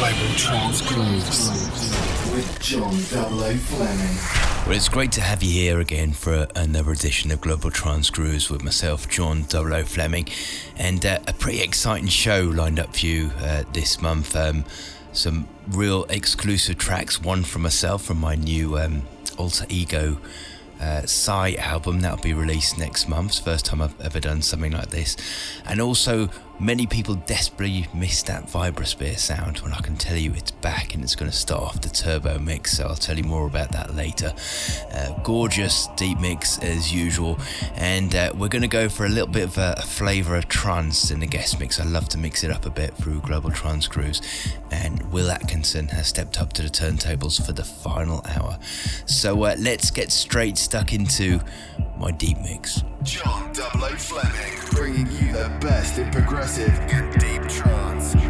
Global Trance Grooves with John 00 Fleming. Well, it's great to have you here again for another edition of Global Trance Grooves with myself, John 00 Fleming, and uh, a pretty exciting show lined up for you uh, this month. Um, some real exclusive tracks, one from myself from my new um, alter ego uh, Psy album that'll be released next month. First time I've ever done something like this, and also Many people desperately miss that Vibrosphere sound when I can tell you it's back and it's going to start off the turbo mix, so I'll tell you more about that later. Uh, gorgeous deep mix as usual, and uh, we're going to go for a little bit of a, a flavour of trance in the guest mix. I love to mix it up a bit through Global Trance Grooves, and Will Atkinson has stepped up to the turntables for the final hour. So uh, let's get straight stuck into my deep mix. John Double O Fleming, bringing you the best in progressive and deep trance.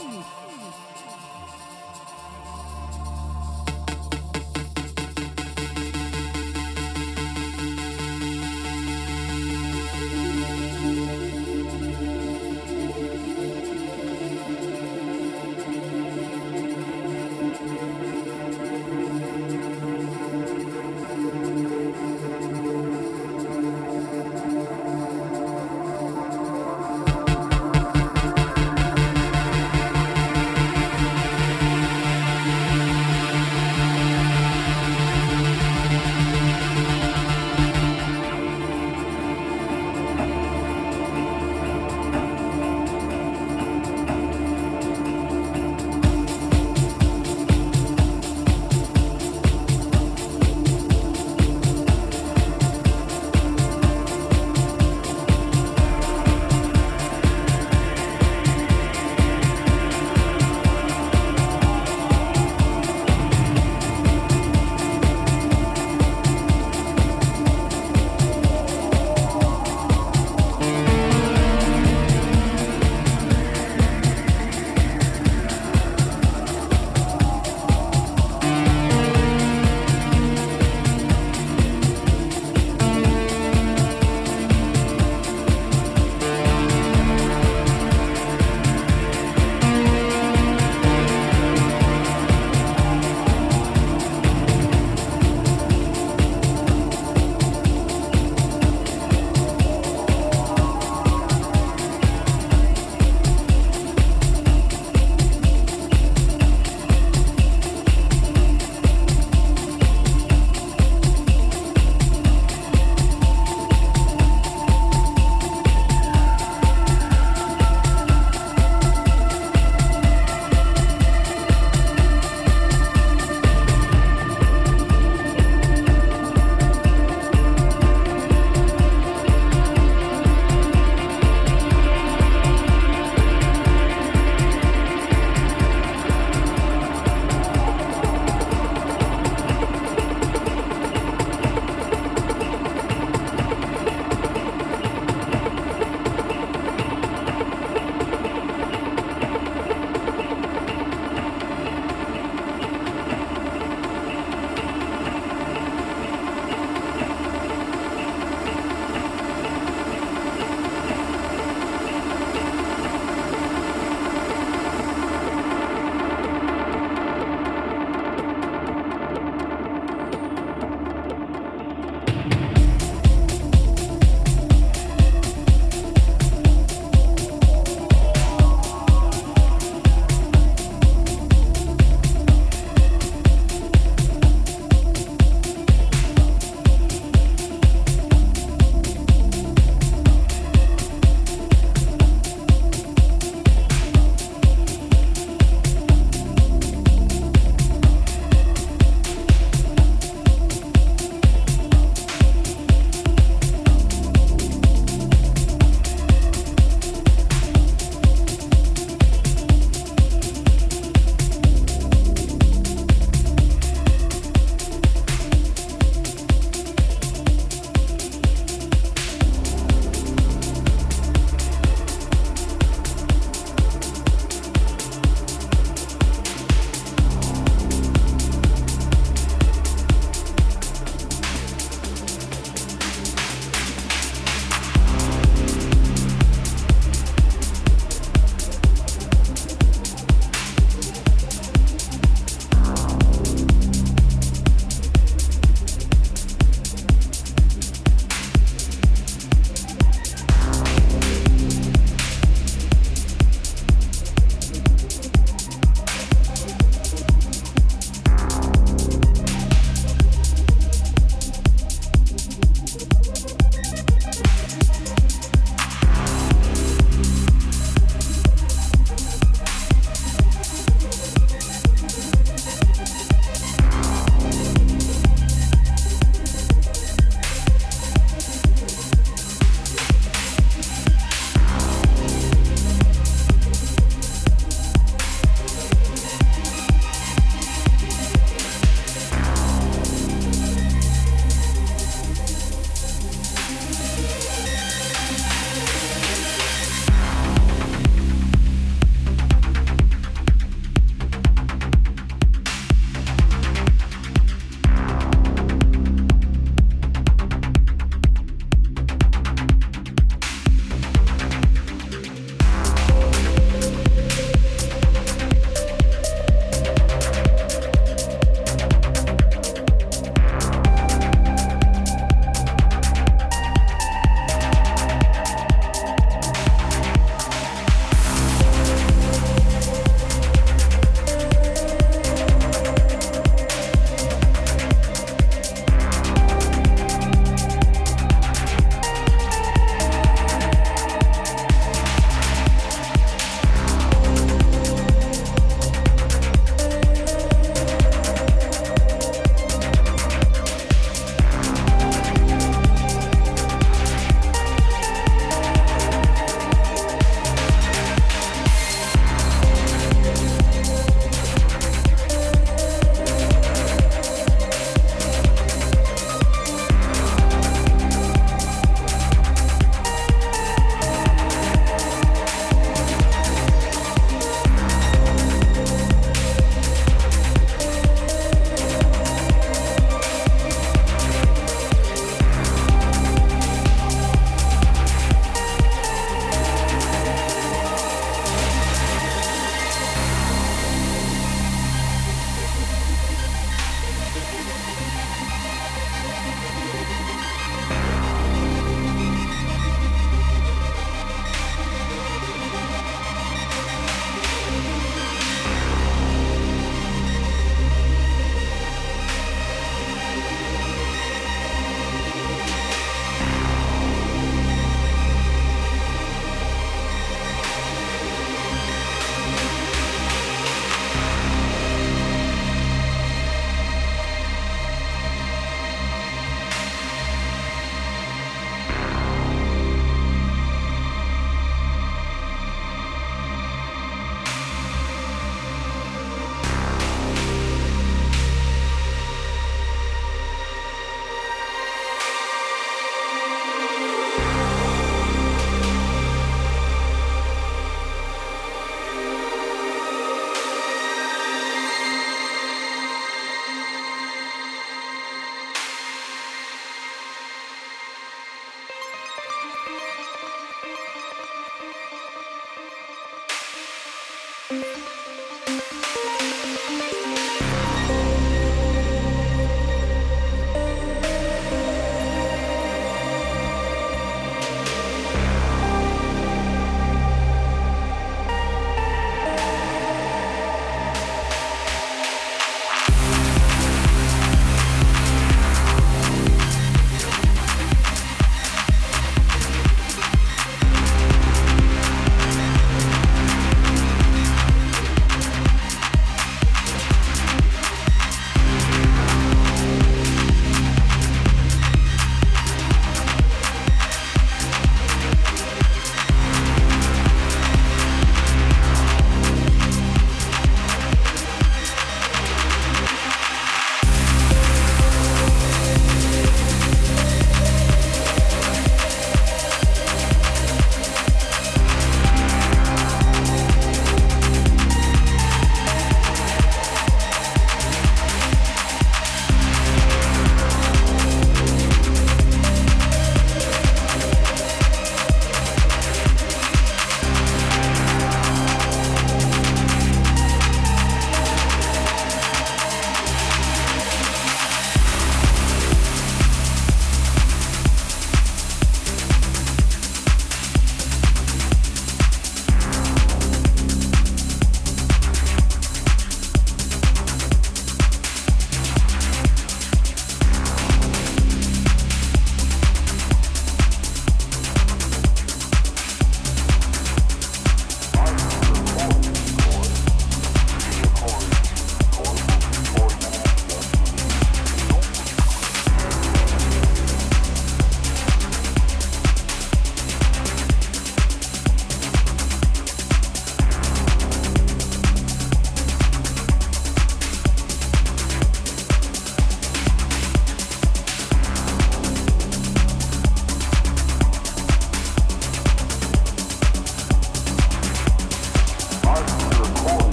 Woo!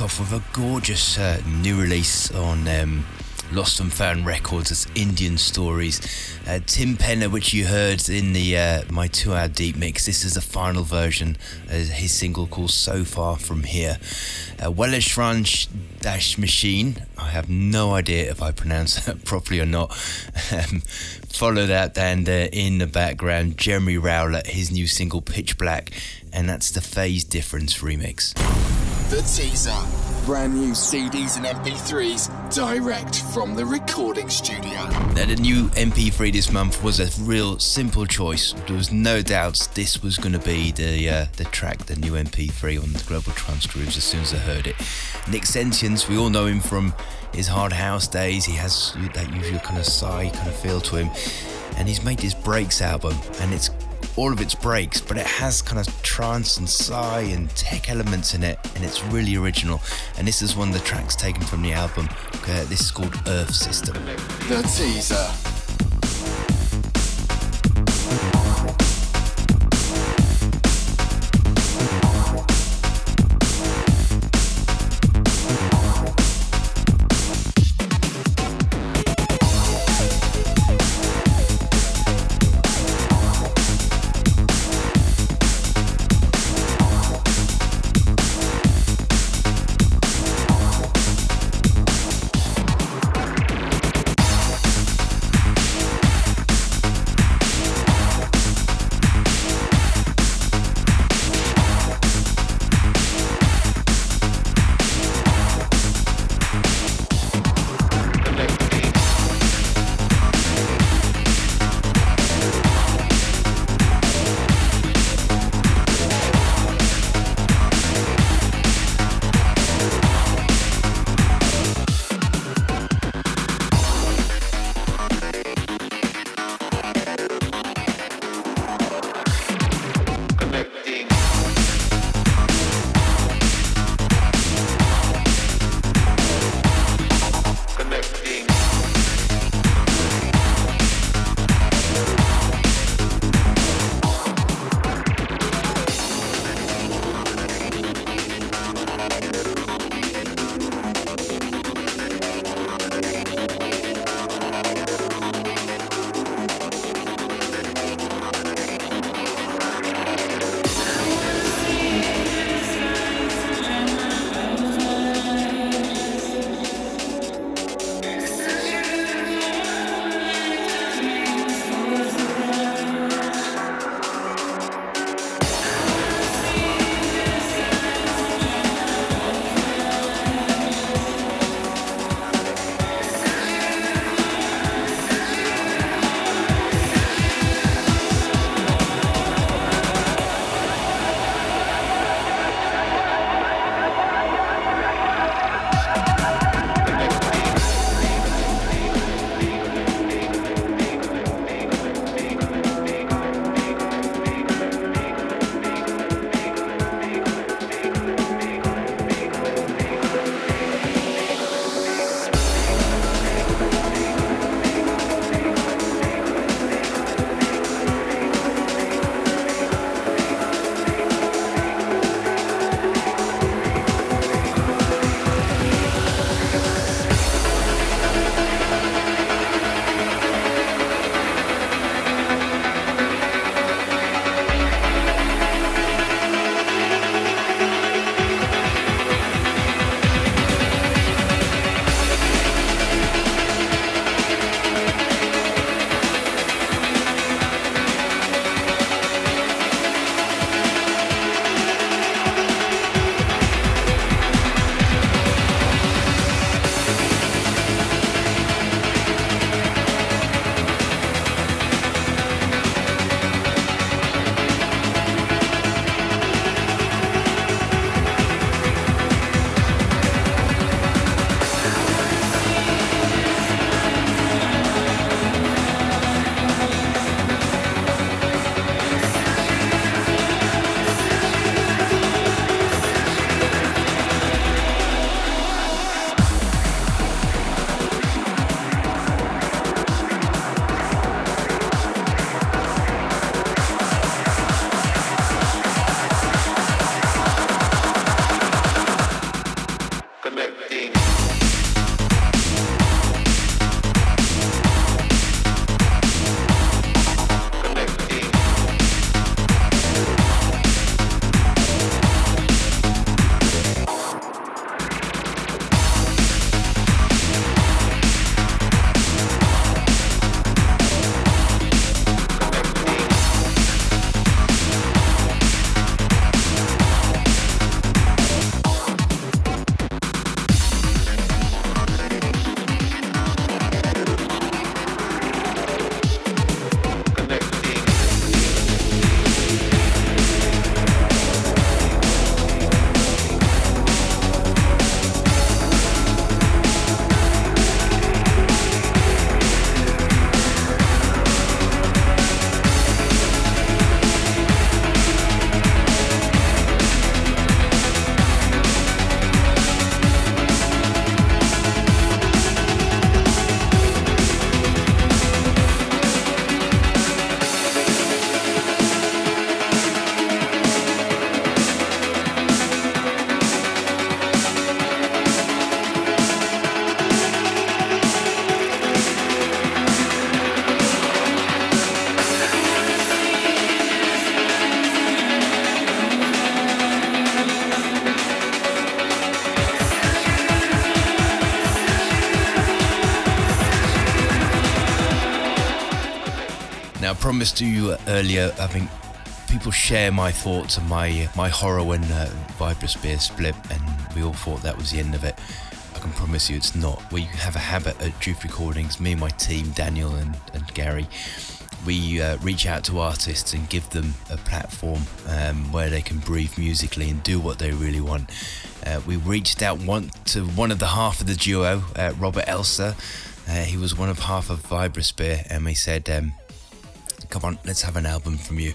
Off with a gorgeous uh, new release on um, Lost and Found Records. It's Indian Stories. Uh, Tim Penner, which you heard in the uh, my two-hour Deep Mix. This is the final version. His single called "So Far From Here." Uh, Wellesh Dash Machine. I have no idea if I pronounce that properly or not. Um, follow that and in the background, Jeremy Rowlett, his new single "Pitch Black," and that's the Phase Difference remix. The teaser. Brand new CDs and MP3s direct from the recording studio. Now, the new MP3 this month was a real simple choice. There was no doubts this was going to be the uh, the track, the new MP3 on the Global Trance Grooves as soon as I heard it. Nick Sentience, we all know him from his hard house days. He has that usual kind of psy kind of feel to him. And he's made this Breaks album, and it's all of its breaks, but it has kind of trance and psy and tech elements in it, and it's really original. And this is one of the tracks taken from the album. Uh, this is called Earth System. The teaser. Promised you earlier, I think people share my thoughts and my my horror when uh, Vibrosphere split, and we all thought that was the end of it. I can promise you it's not. We have a habit at JOOF Recordings, me and my team, Daniel and, and Gary, we uh, reach out to artists and give them a platform um, where they can breathe musically and do what they really want. Uh, we reached out one to one of the half of the duo, uh, Robert Elsa. Uh, he was one of half of Vibrosphere, and we said, um, "Come on, let's have an album from you."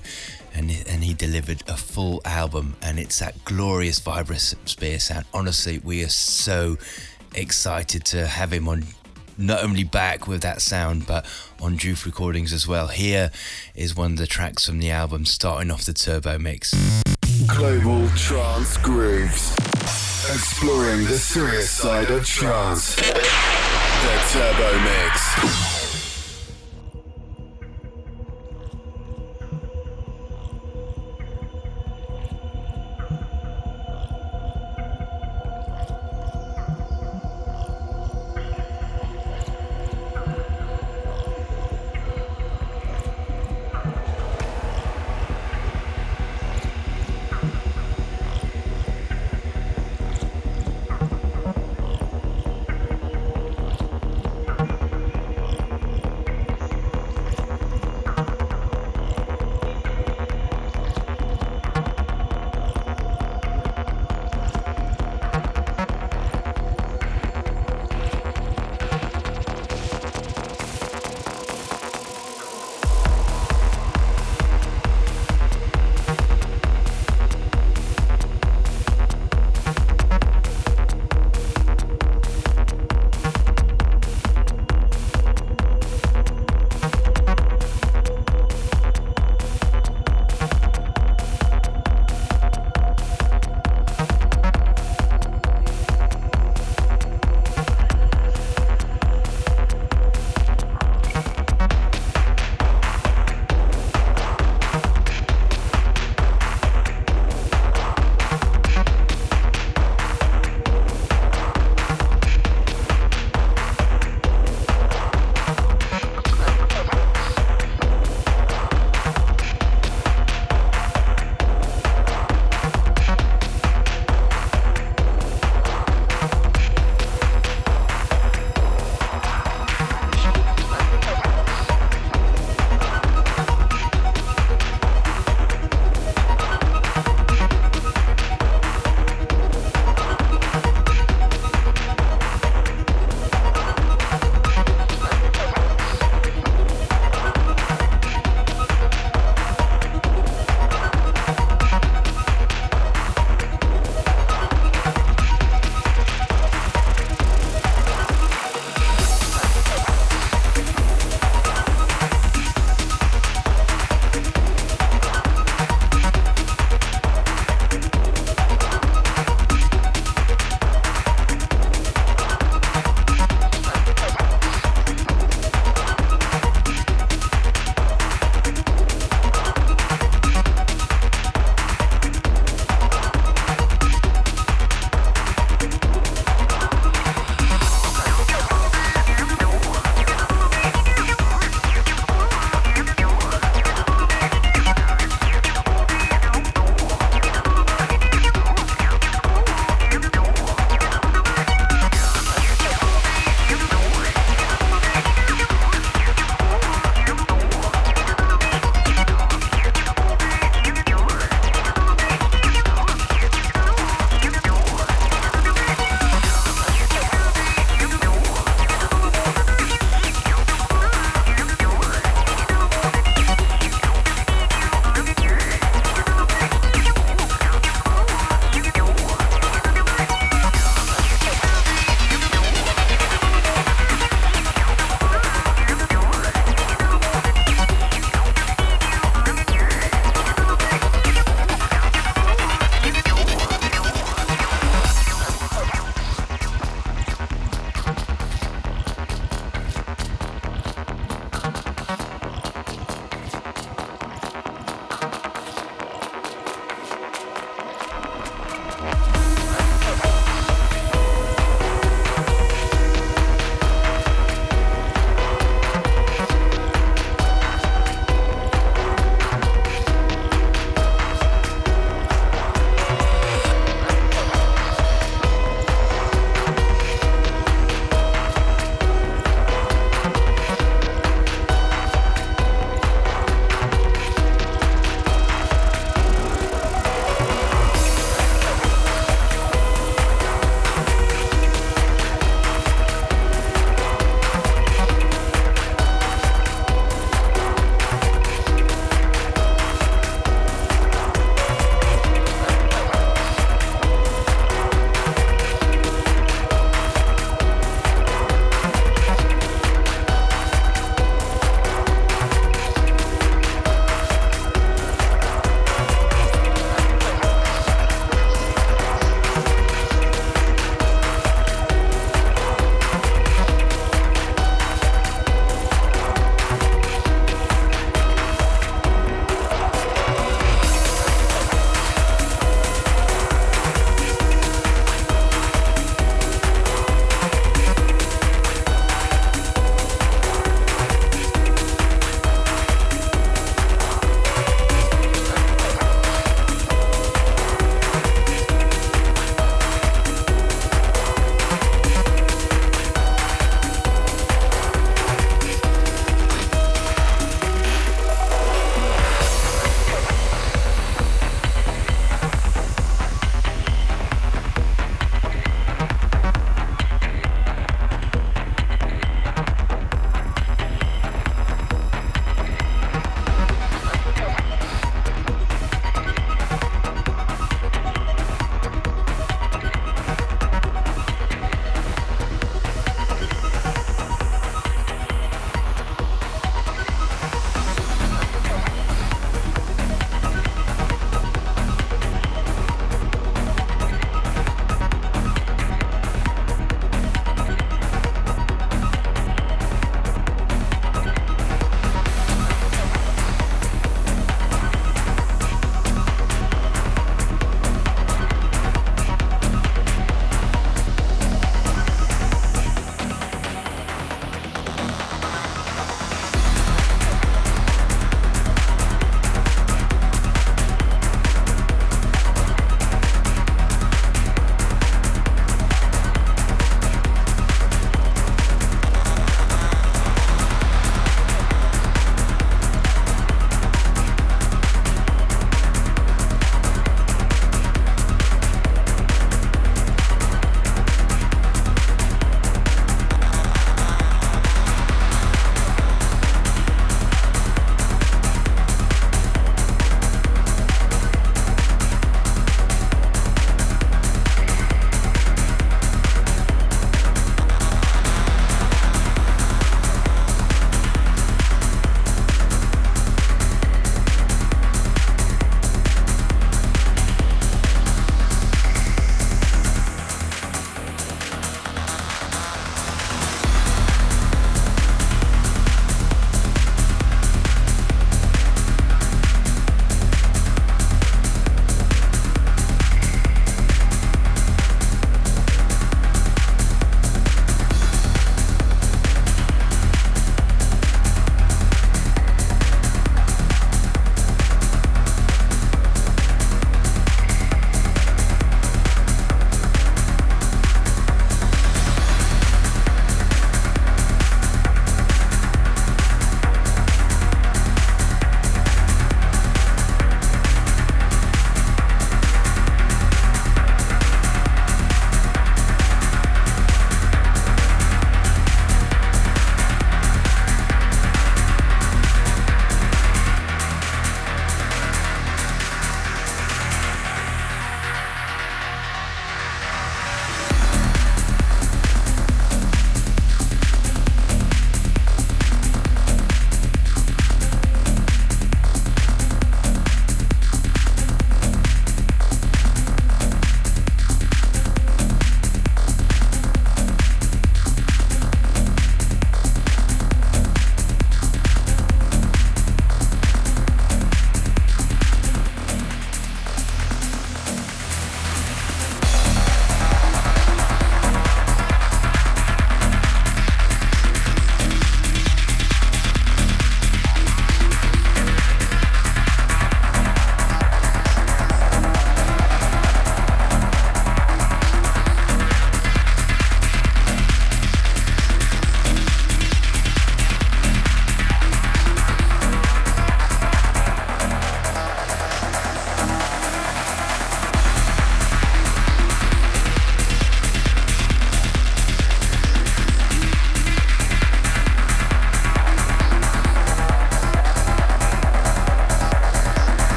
And, and he delivered a full album, and it's that glorious Vibrosphere sound. Honestly, we are so excited to have him on not only back with that sound, but on JOOF Recordings as well. Here is one of the tracks from the album, starting off the turbo mix. Global Trance Grooves. Exploring the serious side of trance. The Turbo Mix.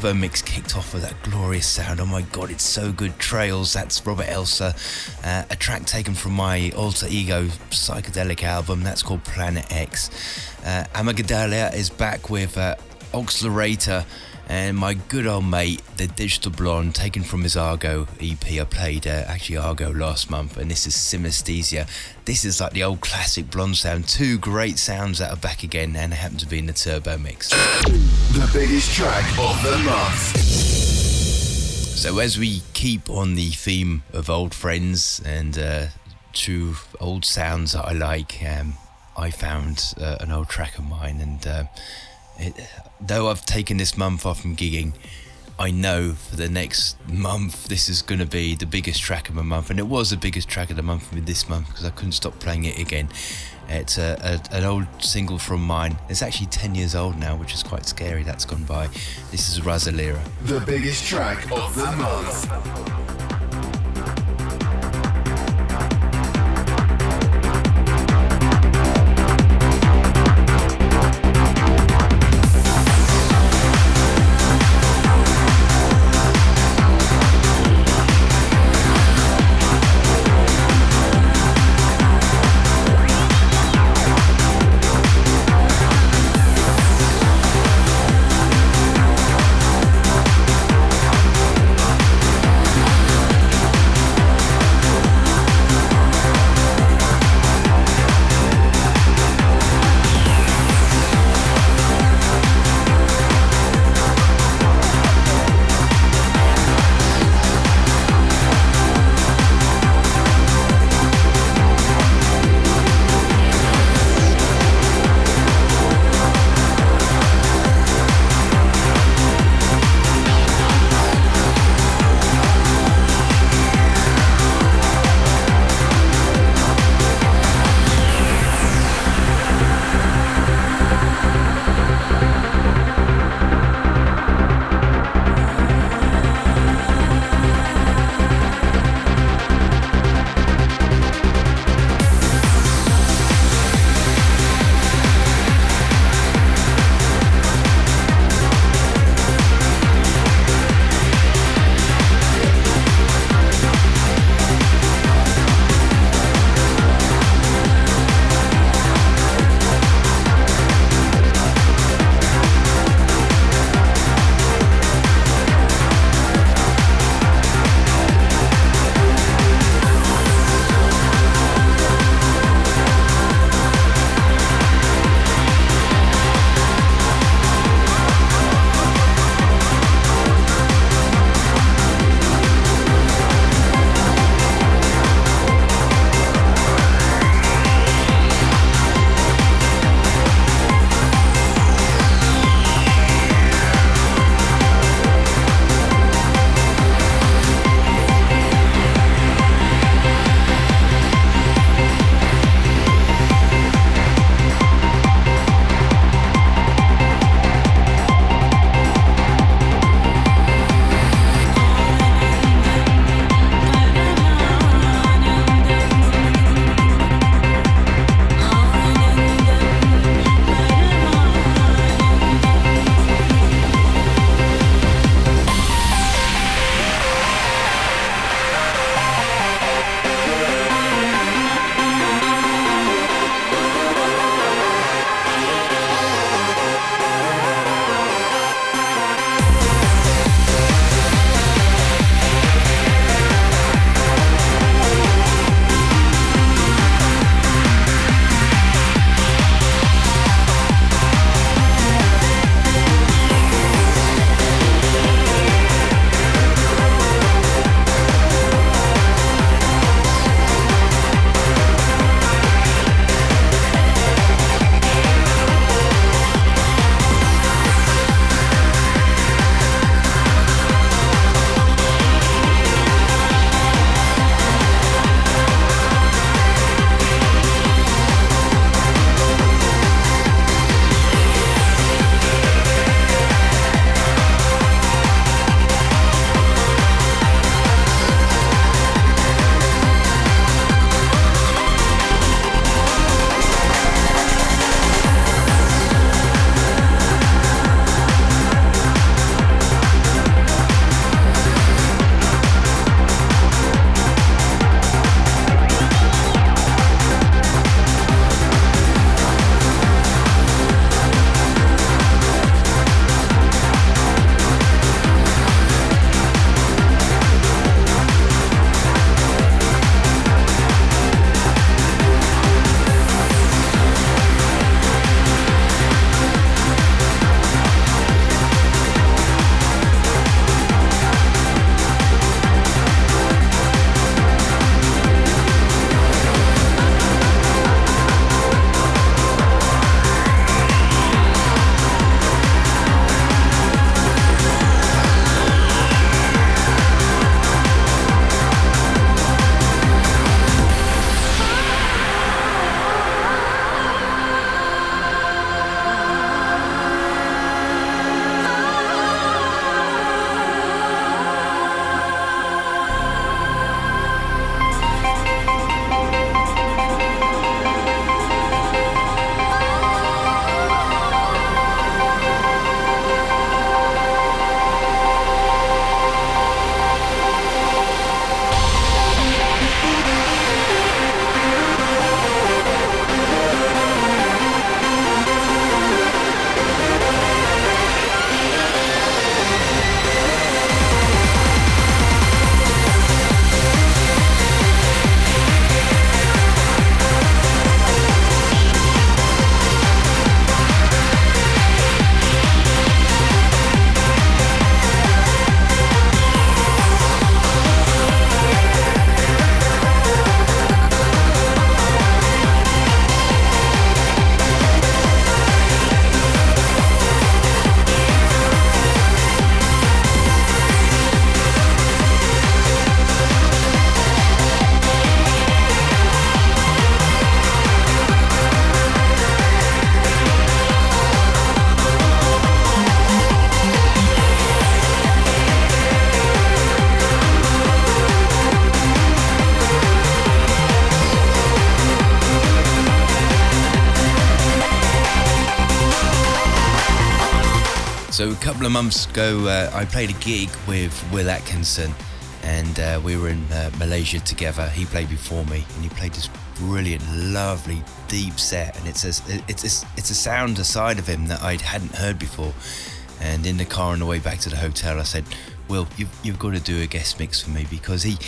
Turbo Mix kicked off with that glorious sound. Oh my god, it's so good. Trails, that's Robert Elsa. Uh, a track taken from my alter ego psychedelic album, that's called Planet X. Uh, Amygdalia is back with uh, Oxlerator and my good old mate, the Digital Blonde, taken from his Argo EP. I played uh, actually Argo last month, and this is Synesthesia. This is like the old classic Blonde sound. Two great sounds that are back again, and they happen to be in the turbo mix. The biggest track of the month. So, as we keep on the theme of old friends and uh, true old sounds that I like, um, I found uh, an old track of mine, and uh, it, though I've taken this month off from gigging, I know for the next month this is going to be the biggest track of the month, and it was the biggest track of the month for me this month because I couldn't stop playing it again. It's a, a, an old single from mine. It's actually 10 years old now, which is quite scary. That's gone by. This is Razalira. The biggest track of the month. Couple of months ago, uh, I played a gig with Will Atkinson, and uh, we were in uh, Malaysia together. He played before me, and he played this brilliant, lovely, deep set, and it's a, it's a, it's a sound aside of him that I hadn't heard before. And in the car on the way back to the hotel, I said, "Will, you've, you've got to do a guest mix for me because he."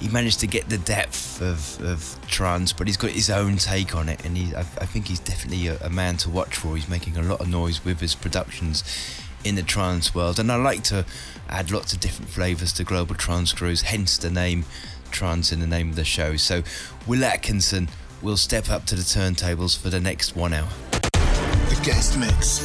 He managed to get the depth of, of trance, but he's got his own take on it, and he, I, I think he's definitely a, a man to watch for. He's making a lot of noise with his productions in the trance world, and I like to add lots of different flavours to Global Trance Grooves, hence the name Trance in the name of the show. So, Will Atkinson will step up to the turntables for the next one hour. The guest mix.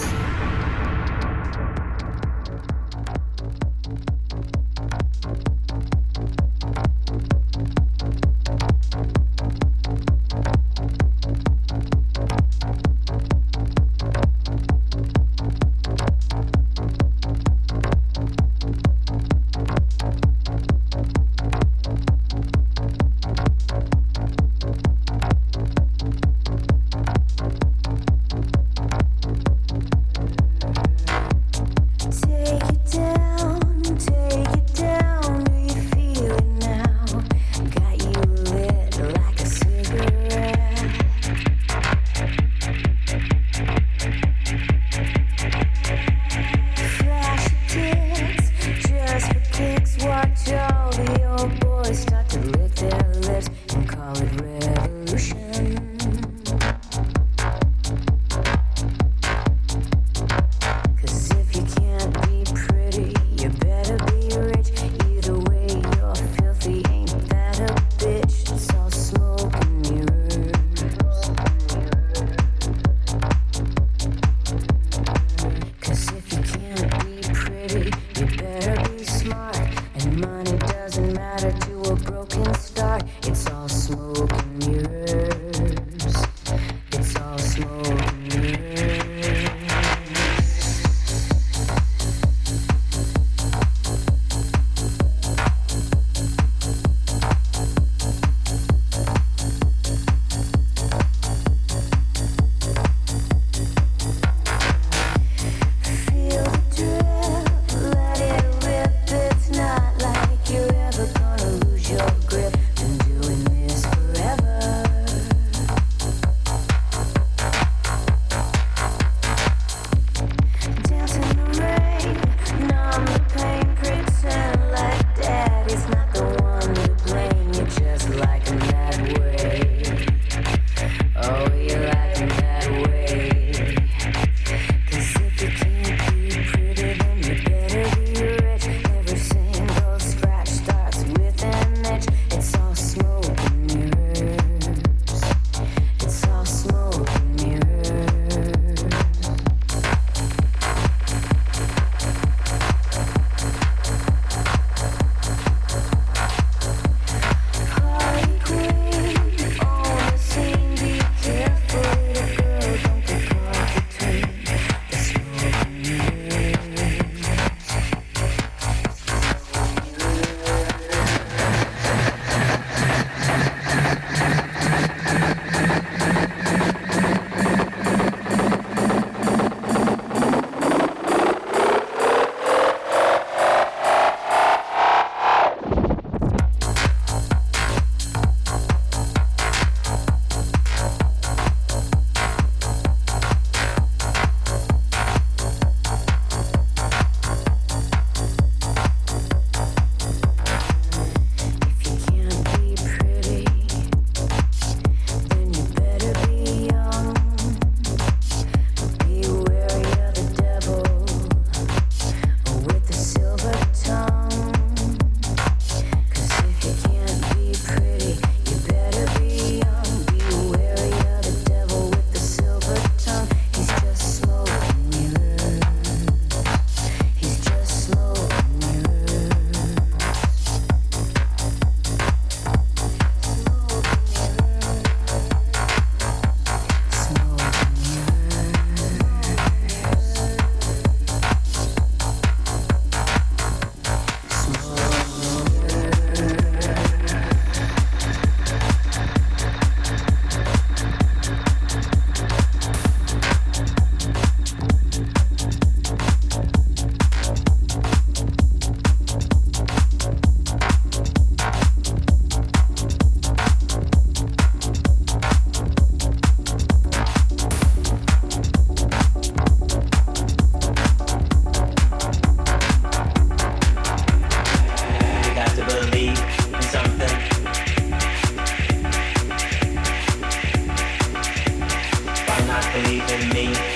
make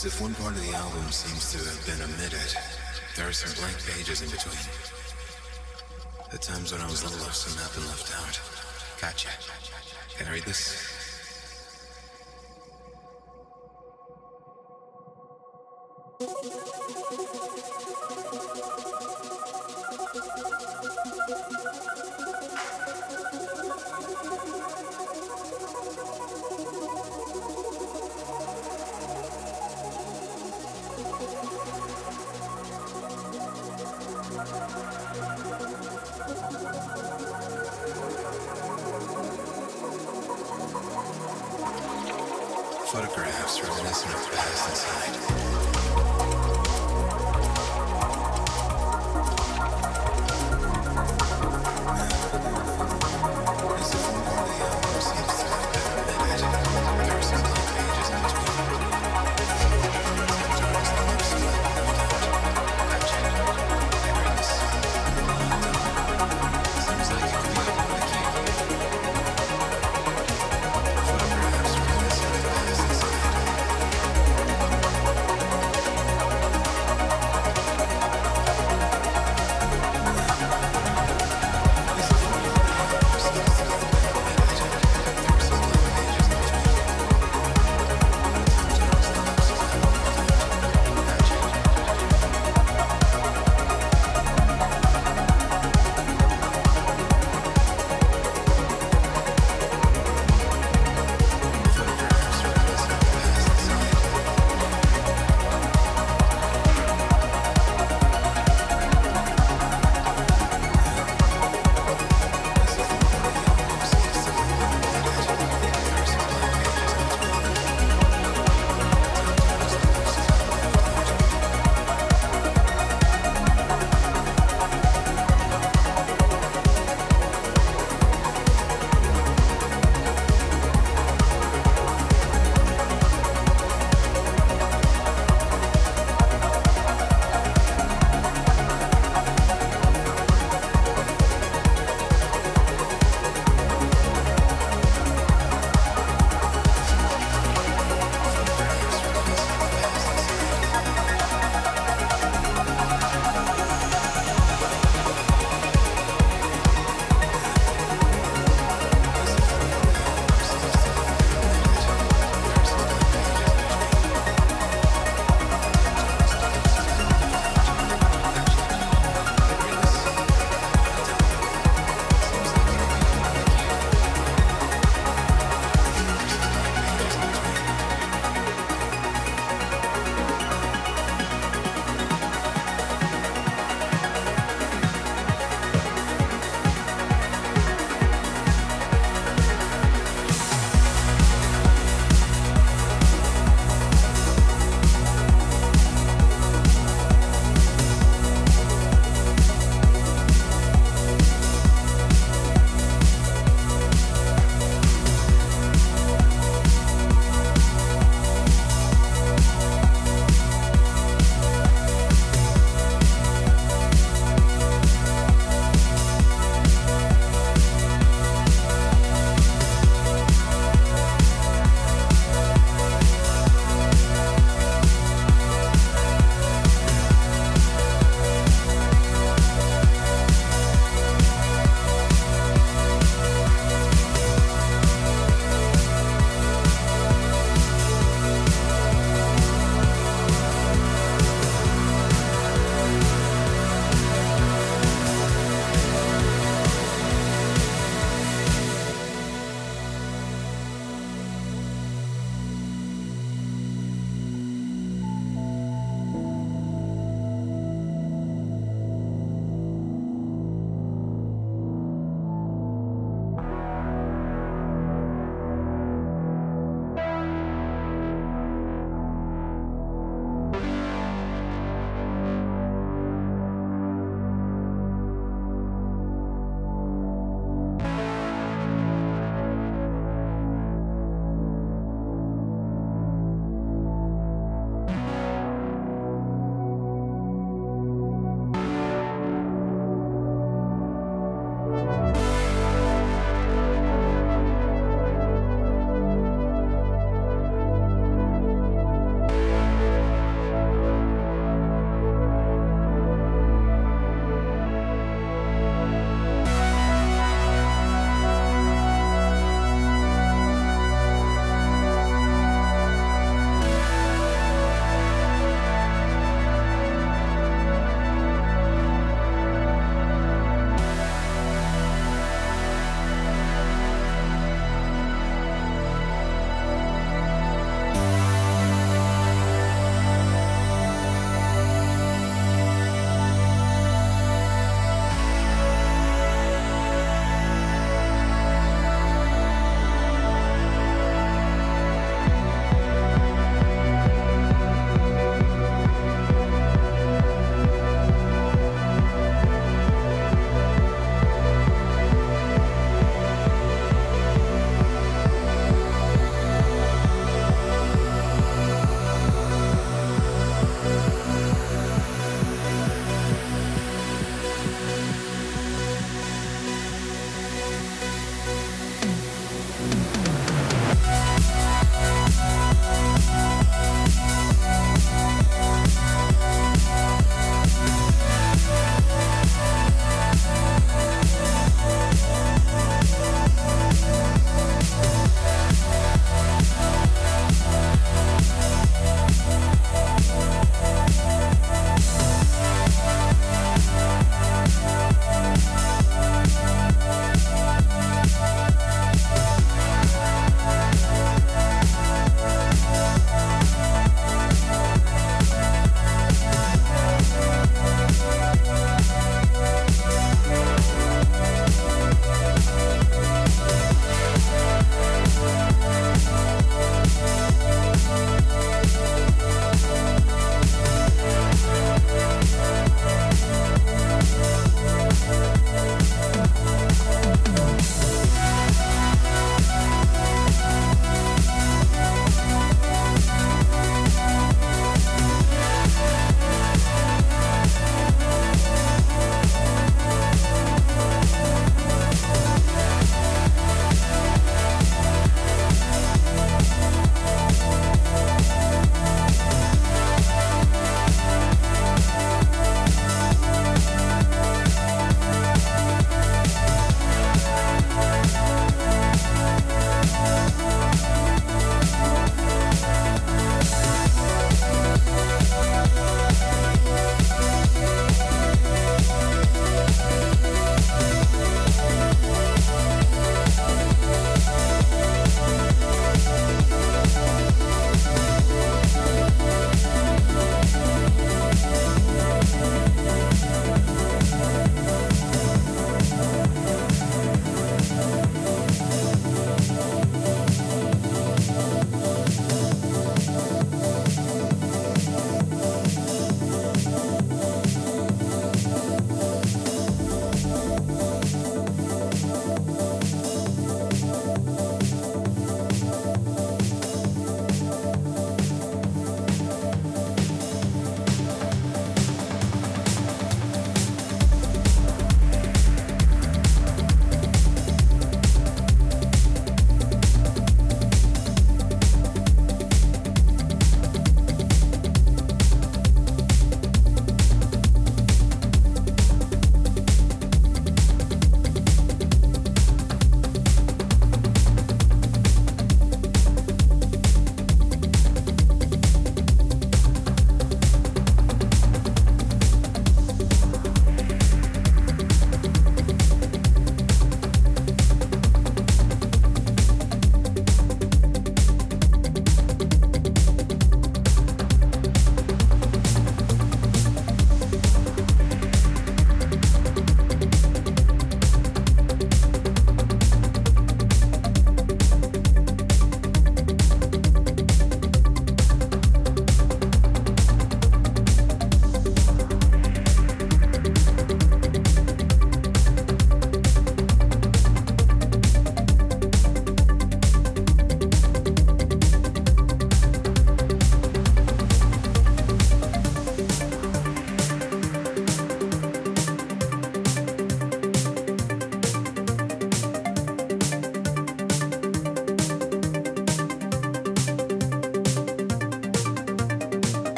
As if one part of the album seems to have been omitted, there are some blank pages in between. The times when I was little, some have been left out. Gotcha. Can I read this? Photographs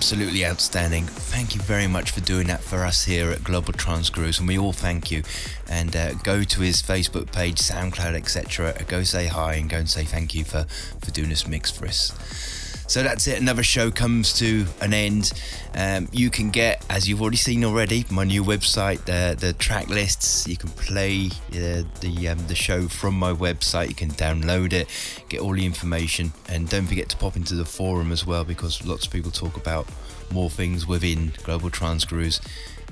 absolutely outstanding. Thank you very much for doing that for us here at Global Trance Grooves, and we all thank you. And uh, go to his Facebook page, SoundCloud, etc. Go say hi and go and say thank you for, for doing this mix for us. So that's it. Another show comes to an end. Um, you can get, as you've already seen already, my new website, the the track lists. You can play uh, the um, the show from my website. You can download it, get all the information, and don't forget to pop into the forum as well because lots of people talk about more things within Global Grooves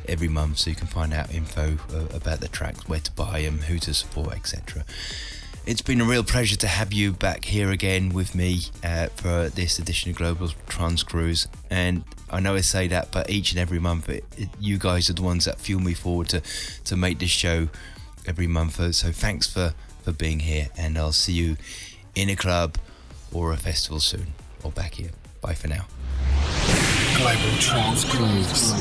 every month, so you can find out info uh, about the tracks, where to buy them, who to support, etc. It's been a real pleasure to have you back here again with me uh, for this edition of Global Grooves. And I know I say that, but each and every month, it, it, you guys are the ones that fuel me forward to, to make this show every month. So thanks for, for being here, and I'll see you in a club or a festival soon, or back here. Bye for now. Global Trance Grooves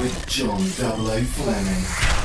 with John 00 Fleming.